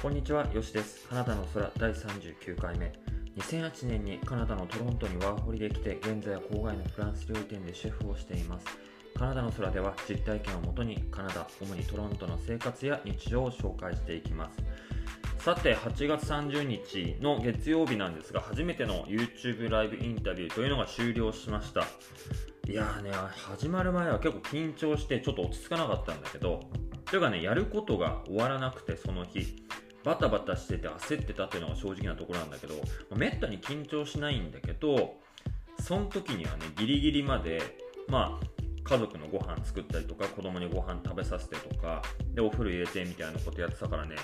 こんにちは、よしです。カナダの空第39回目。2008年にカナダのトロントにワーホリで来て、現在は郊外のフランス料理店でシェフをしています。カナダの空では実体験をもとにカナダ、主にトロントの生活や日常を紹介していきます。さて、8月30日の月曜日なんですが、初めての YouTube ライブインタビューというのが終了しました。いやーね、始まる前は結構緊張してちょっと落ち着かなかったんだけど、というかね、やることが終わらなくて、その日。バタバタしてて焦ってたっていうのが正直なところなんだけど、まあ、めったに緊張しないんだけどその時にはねギリギリまでまあ家族のご飯作ったりとか子供にご飯食べさせてとかでお風呂入れてみたいなことやってたからね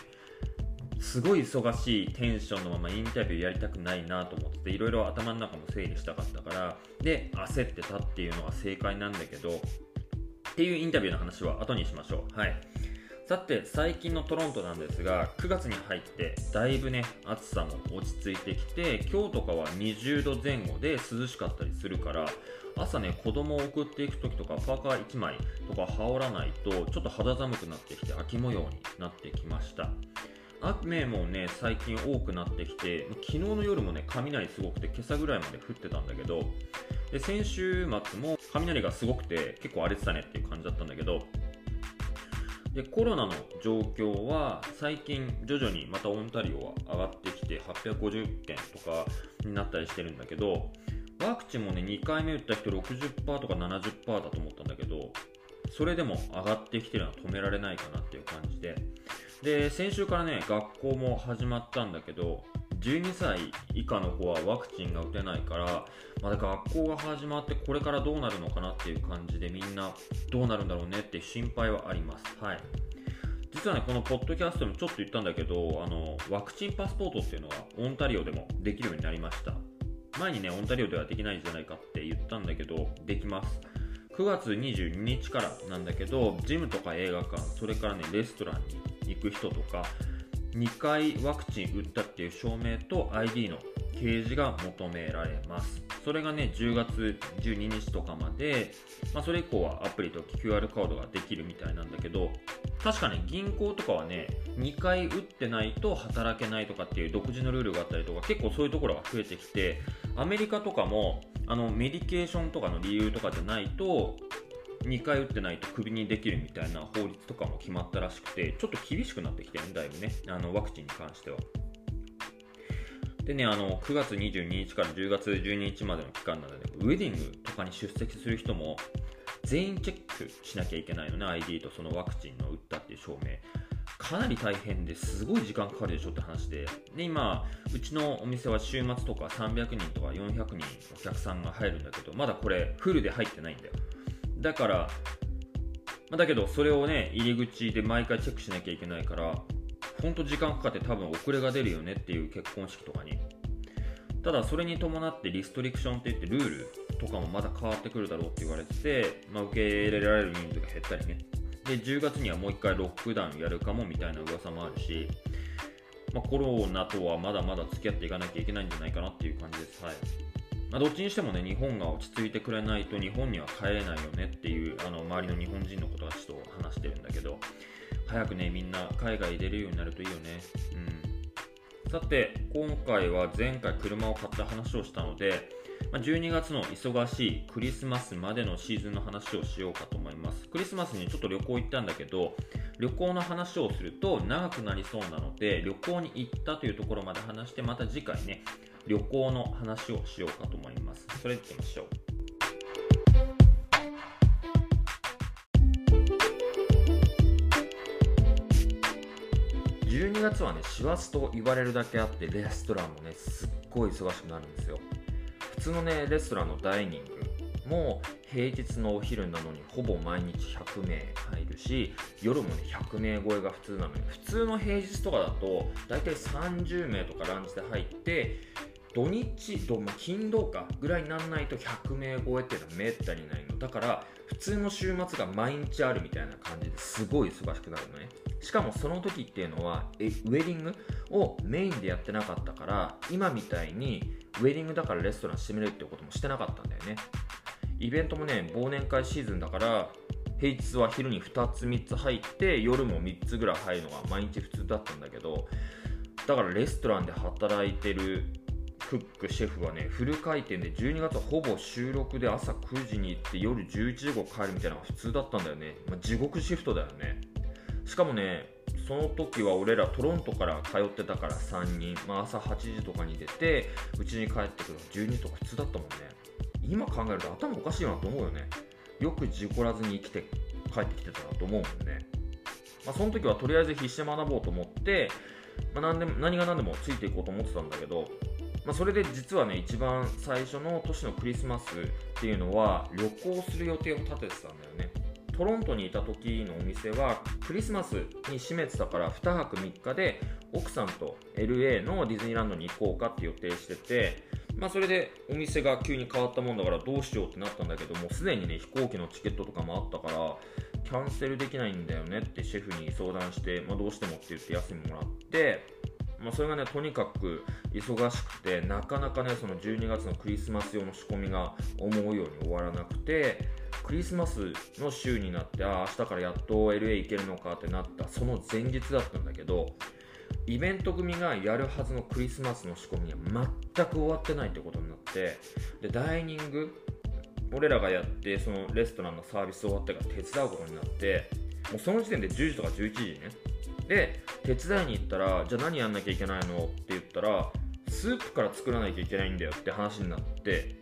すごい忙しいテンションのままインタビューやりたくないなと思ってていろいろ頭の中も整理したかったからで焦ってたっていうのが正解なんだけどっていうインタビューの話は後にしましょう。はい。さて最近のトロントなんですが9月に入ってだいぶね暑さも落ち着いてきて今日とかは20度前後で涼しかったりするから朝ね子供を送っていく時とかパーカー1枚とか羽織らないとちょっと肌寒くなってきて秋模様になってきました。雨もね最近多くなってきて昨日の夜もね雷すごくて今朝ぐらいまで降ってたんだけどで先週末も雷がすごくて結構荒れてたねっていう感じだったんだけどでコロナの状況は最近徐々にまたオンタリオは上がってきて850件とかになったりしてるんだけどワクチンもね2回目打った人60%とか70%だと思ったんだけどそれでも上がってきてるのは止められないかなっていう感じで。で先週からね学校も始まったんだけど12歳以下の子はワクチンが打てないからまだ学校が始まってこれからどうなるのかなっていう感じでみんなどうなるんだろうねって心配はあります。はい実はね、このポッドキャストでもちょっと言ったんだけど、あのワクチンパスポートっていうのはオンタリオでもできるようになりました。前にね、オンタリオではできないんじゃないかって言ったんだけど、できます。9月22日からなんだけど、ジムとか映画館、それからね、レストランに行く人とか、2回ワクチン打ったっていう証明と ID の掲示が求められます。それがね、10月12日とかまで、まあ、それ以降はアプリと QR カードができるみたいなんだけど、確かね、銀行とかはね、2回打ってないと働けないとかっていう独自のルールがあったりとか、結構そういうところが増えてきて、アメリカとかも、あのメディケーションとかの理由とかじゃないと、2回打ってないとクビにできるみたいな法律とかも決まったらしくて、ちょっと厳しくなってきてるんだいぶね、あのワクチンに関しては。でね、あの9月22日から10月12日までの期間なので、ウェディングとかに出席する人も全員チェックしなきゃいけないのね、ID とそのワクチンの打ったっていう証明。かなり大変ですごい時間かかるでしょって話でで今うちのお店は週末とか300人とか400人お客さんが入るんだけどまだこれフルで入ってないんだよだから、ま、だけどそれをね入り口で毎回チェックしなきゃいけないからほんと時間かかって多分遅れが出るよねっていう結婚式とかに。ただそれに伴ってリストリクションって言ってルールとかもまだ変わってくるだろうって言われてて、まあ、受け入れられる人数が減ったりね。で10月にはもう1回ロックダウンやるかもみたいな噂もあるし、まあ、コロナとはまだまだ付き合っていかなきゃいけないんじゃないかなっていう感じです。はい。まあ、どっちにしてもね、日本が落ち着いてくれないと日本には帰れないよねっていうあの周りの日本人の子たちと話してるんだけど、早くね、みんな海外出るようになるといいよね。うん。さて、今回は前回車を買った話をしたので、まあ12月の忙しいクリスマスまでのシーズンの話をしようかと思います。クリスマスにちょっと旅行行ったんだけど、旅行の話をすると長くなりそうなので、旅行に行ったというところまで話して、また次回ね、旅行の話をしようかと思います。それでいきましょう。12月はね、師走と言われるだけあって、レストランもね、すっごい忙しくなるんですよ。普通のね、レストランのダイニングも平日のお昼なのにほぼ毎日100名入るし夜もね100名超えが普通なのに普通の平日とかだと大体30名とかランチで入って土日と、ま金土かぐらいにならないと100名超えっていうのはめったにないのだから普通の週末が毎日あるみたいな感じですごい忙しくなるのね。しかもその時っていうのはえウェディングをメインでやってなかったから今みたいにウェディングだからレストラン閉めるってこともしてなかったんだよね。イベントもね忘年会シーズンだから平日は昼に2つ3つ入って夜も3つぐらい入るのが毎日普通だったんだけどだからレストランで働いてるクックシェフはねフル回転で12月ほぼ収録で朝9時に行って夜11時後帰るみたいなのが普通だったんだよね、まあ、地獄シフトだよね。しかもねその時は俺らトロントから通ってたから3人、まあ、朝8時とかに出てうちに帰ってくるの12時とか普通だったもんね。今考えると頭おかしいなと思うよね。よく事故らずに生きて帰ってきてたなと思うもんね、まあ、その時はとりあえず必死で学ぼうと思って、まあ、何で何が何でもついていこうと思ってたんだけどまあ、それで実はね一番最初の年のクリスマスっていうのは旅行する予定を立ててたんだよね。トロントにいた時のお店はクリスマスに閉めてたから2泊3日で奥さんと LA のディズニーランドに行こうかって予定しててまあそれでお店が急に変わったもんだからどうしようってなったんだけどもうすでにね飛行機のチケットとかもあったからキャンセルできないんだよねってシェフに相談して、まあ、どうしてもって言って休みもらってまあ、それがねとにかく忙しくてなかなかねその12月のクリスマス用の仕込みが思うように終わらなくてクリスマスの週になってああ明日からやっと LA 行けるのかってなったその前日だったんだけどイベント組がやるはずのクリスマスの仕込みは全く終わってないってことになってでダイニング俺らがやってそのレストランのサービス終わってから手伝うことになってもうその時点で10時とか11時ねで手伝いに行ったらじゃあ何やんなきゃいけないの？って言ったらスープから作らなきゃいけないんだよって話になって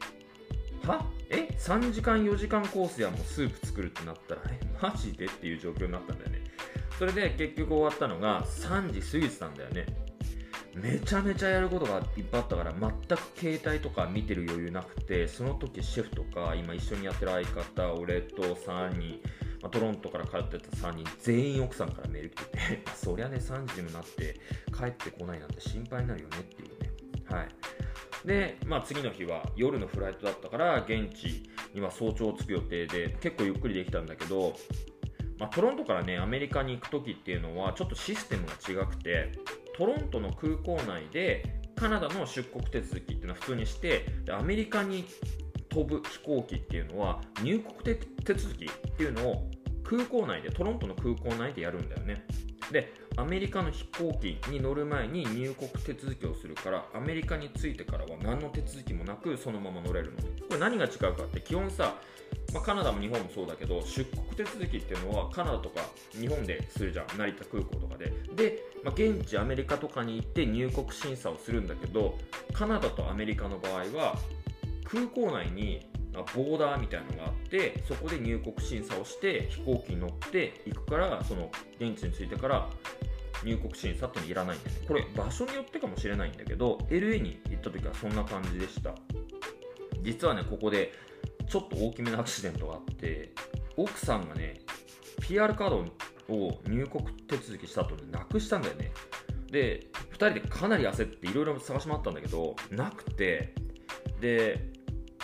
は？え？3時間4時間コースやもうスープ作るってなったらえ？マジで？っていう状況になったんだよね。それで結局終わったのが3時過ぎてたんだよね。めちゃめちゃやることがいっぱいあったから全く携帯とか見てる余裕なくてその時シェフとか今一緒にやってる相方俺と3人まあ、トロントから帰ってた3人全員奥さんからメール来てて そりゃね3時にもなって帰ってこないなんて心配になるよねっていうね。はい。で、まあ、次の日は夜のフライトだったから現地には早朝着く予定で結構ゆっくりできたんだけど、まあ、トロントからねアメリカに行く時っていうのはちょっとシステムが違くてトロントの空港内でカナダの出国手続きっていうのは普通にしてアメリカに飛ぶ飛行機っていうのは入国手続きっていうのを空港内でトロントの空港内でやるんだよね。でアメリカの飛行機に乗る前に入国手続きをするからアメリカに着いてからは何の手続きもなくそのまま乗れるの。これ何が違うかって基本さ、まあ、カナダも日本もそうだけど出国手続きっていうのはカナダとか日本でするじゃん成田空港とかで。で、まあ、現地アメリカとかに行って入国審査をするんだけどカナダとアメリカの場合は空港内にボーダーみたいなのがあってそこで入国審査をして飛行機に乗って行くからその現地に着いてから入国審査ってのいらないんだよね。これ場所によってかもしれないんだけど LA に行った時はそんな感じでした。実はねここでちょっと大きめなアクシデントがあって奥さんがね PR カードを入国手続きした後になくしたんだよね。で2人でかなり焦っていろいろ探し回ったんだけどなくて。で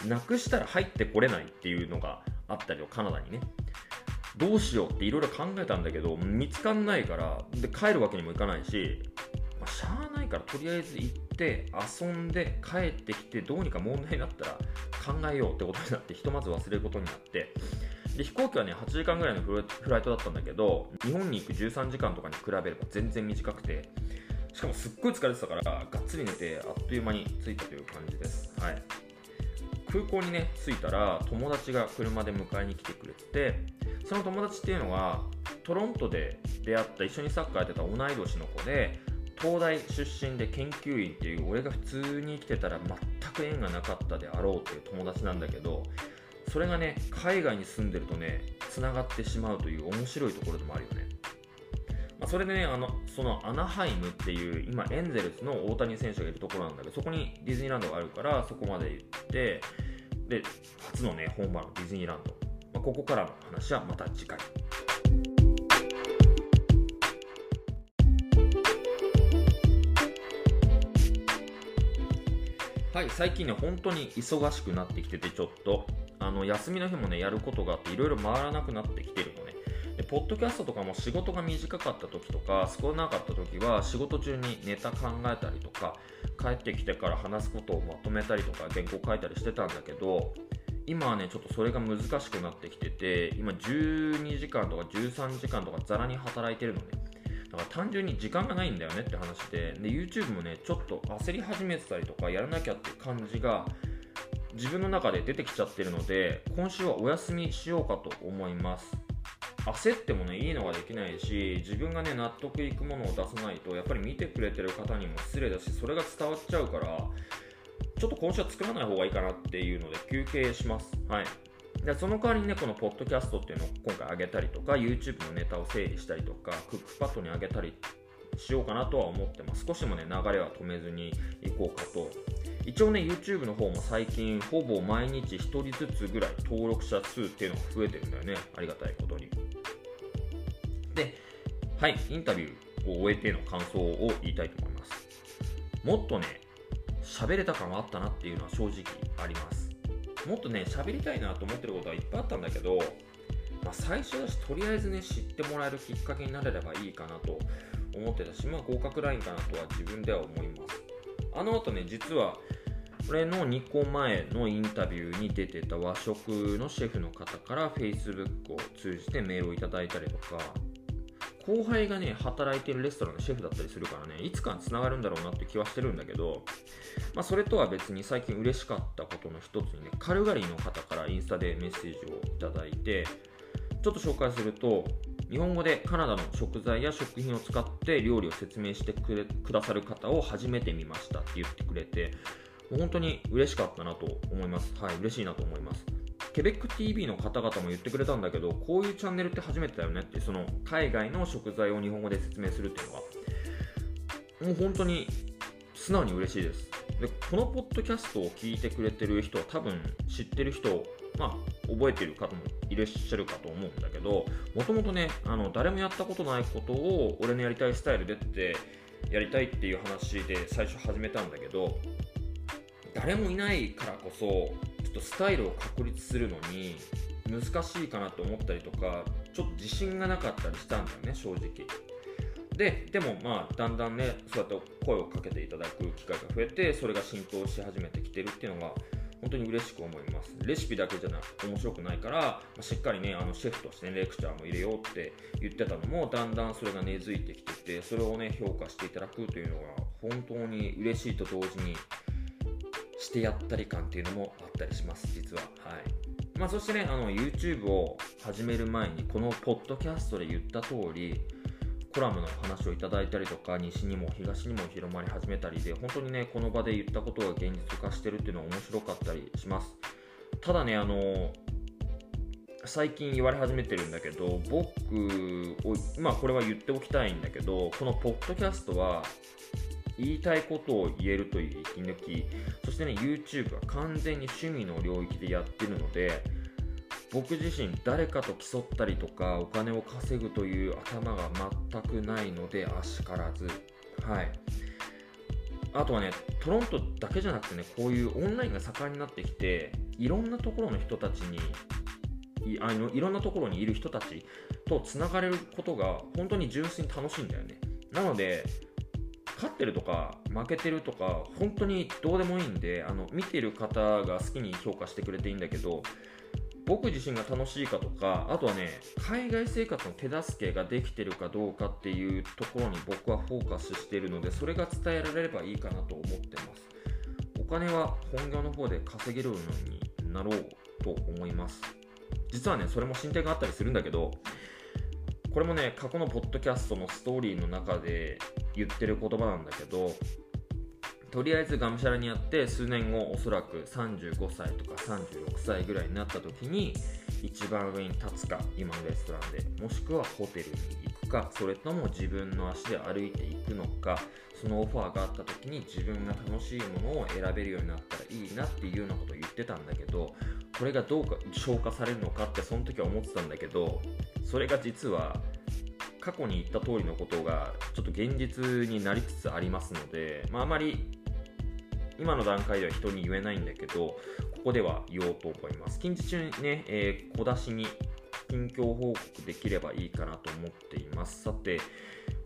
なくしたら入ってこれないっていうのがあったりカナダにね。どうしようっていろいろ考えたんだけど見つかんないからで帰るわけにもいかないし、まあ、しゃあないからとりあえず行って遊んで帰ってきてどうにか問題になったら考えようってことになってひとまず忘れることになって。で飛行機はね8時間ぐらいのフライトだったんだけど日本に行く13時間とかに比べれば全然短くてしかもすっごい疲れてたからがっつり寝てあっという間に着いたという感じです。はい。空港にね着いたら友達が車で迎えに来てくれてその友達っていうのはトロントで出会った一緒にサッカーやってた同い年の子で東大出身で研究員っていう俺が普通に生きてたら全く縁がなかったであろうっていう友達なんだけどそれがね海外に住んでるとねつながってしまうという面白いところでもあるよね、それでねあのそのアナハイムっていう今エンゼルスの大谷選手がいるところなんだけどそこにディズニーランドがあるからそこまで行ってで初のね本場のディズニーランド、まあ、ここからの話はまた次回。はい最近ね本当に忙しくなってきててちょっと。あの休みの日もねやることがあっていろいろ回らなくなってきてるポッドキャストとかも仕事が短かった時とか少なかった時は仕事中にネタ考えたりとか帰ってきてから話すことをまとめたりとか原稿書いたりしてたんだけど今はねちょっとそれが難しくなってきてて今12時間とか13時間とかざらに働いてるのね。だから単純に時間がないんだよねって話でで YouTube もねちょっと焦り始めてたりとかやらなきゃって感じが自分の中で出てきちゃってるので今週はお休みしようかと思います。焦ってもねいいのができないし自分がね納得いくものを出さないとやっぱり見てくれてる方にも失礼だしそれが伝わっちゃうからちょっと今週は作らない方がいいかなっていうので休憩します。はい。でその代わりにねこのポッドキャストっていうのを今回上げたりとか YouTube のネタを整理したりとかクックパッドにあげたりしようかなとは思ってます。少しでもね流れは止めずにいこうかと。一応ね YouTube の方も最近ほぼ毎日1人ずつぐらい登録者数っていうのが増えてるんだよね。ありがたいことに。ではいインタビューを終えての感想を言いたいと思います。もっとね喋れた感はあったなっていうのは正直あります。もっとね喋りたいなと思ってることはいっぱいあったんだけど、まあ、最初だしとりあえずね知ってもらえるきっかけになれればいいかなと思ってたし、まあ、合格ラインかなとは自分では思います。あの後ね実はこれの2個前のインタビューに出てた和食のシェフの方から Facebook を通じてメールをいただいたりとか後輩がね働いてるレストランのシェフだったりするからねいつかつながるんだろうなって気はしてるんだけど、まあ、それとは別に最近嬉しかったことの一つにねカルガリーの方からインスタでメッセージをいただいてちょっと紹介すると日本語でカナダの食材や食品を使って料理を説明してくれくださる方を初めて見ましたって言ってくれてもう本当に嬉しかったなと思います。はい嬉しいなと思います。ケベック TV の方々も言ってくれたんだけどこういうチャンネルって初めてだよねってその海外の食材を日本語で説明するっていうのは。もう本当に素直に嬉しいです。でこのポッドキャストを聞いてくれてる人は多分知ってる人まあ覚えている方もいらっしゃるかと思うんだけどもともとねあの誰もやったことないことを俺のやりたいスタイルでってやりたいっていう話で最初始めたんだけど誰もいないからこそちょっとスタイルを確立するのに難しいかなと思ったりとかちょっと自信がなかったりしたんだよね正直。ででもまあだんだんねそうやって声をかけていただく機会が増えてそれが浸透し始めてきてるっていうのが本当に嬉しく思います。レシピだけじゃなく面白くないから、まあ、しっかりねあのシェフとして、ね、レクチャーも入れようって言ってたのもだんだんそれが根付いてきててそれをね評価していただくというのが本当に嬉しいと同時にしてやったり感っていうのもあったりします実は。はい。まあ、そしてねあの YouTube を始める前にこのポッドキャストで言った通りコラムの話をいただいたりとか西にも東にも広まり始めたりで本当にねこの場で言ったことが現実化してるっていうのは面白かったりします。ただねあの最近言われ始めてるんだけど僕をまあこれは言っておきたいんだけどこのポッドキャストは言いたいことを言えるという息抜きそしてね YouTube は完全に趣味の領域でやってるので僕自身誰かと競ったりとかお金を稼ぐという頭が全くないのであしからず。はい。あとはねトロントだけじゃなくてねこういうオンラインが盛んになってきていろんなところの人たちにいあのいろんなところにいる人たちとつながれることが本当に純粋に楽しいんだよね。なので勝ってるとか負けてるとか本当にどうでもいいんであの見てる方が好きに評価してくれていいんだけど僕自身が楽しいかとかあとはね海外生活の手助けができてるかどうかっていうところに僕はフォーカスしてるのでそれが伝えられればいいかなと思ってます。お金は本業の方で稼げるようになろうと思います。実はねそれも進展があったりするんだけどこれもね過去のポッドキャストのストーリーの中で言ってる言葉なんだけどとりあえずがむしゃらにやって数年後おそらく35歳とか36歳ぐらいになった時に一番上に立つか今のレストランでもしくはホテルに行くかそれとも自分の足で歩いていくのかそのオファーがあった時に自分が楽しいものを選べるようになったらいいなっていうようなことを言ってたんだけどこれがどうか消化されるのかってその時は思ってたんだけどそれが実は過去に言った通りのことがちょっと現実になりつつありますので、まあ、あまり今の段階では人に言えないんだけどここでは言おうと思います。近日中にね、えー、小出しに近況報告できればいいかなと思っています。さて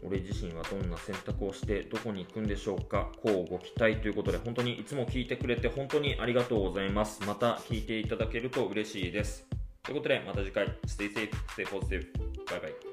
俺自身はどんな選択をしてどこに行くんでしょうか。こうご期待ということで本当にいつも聞いてくれて本当にありがとうございます。また聞いていただけると嬉しいです。ということでまた次回。Stay safe, stay positive. バイバイ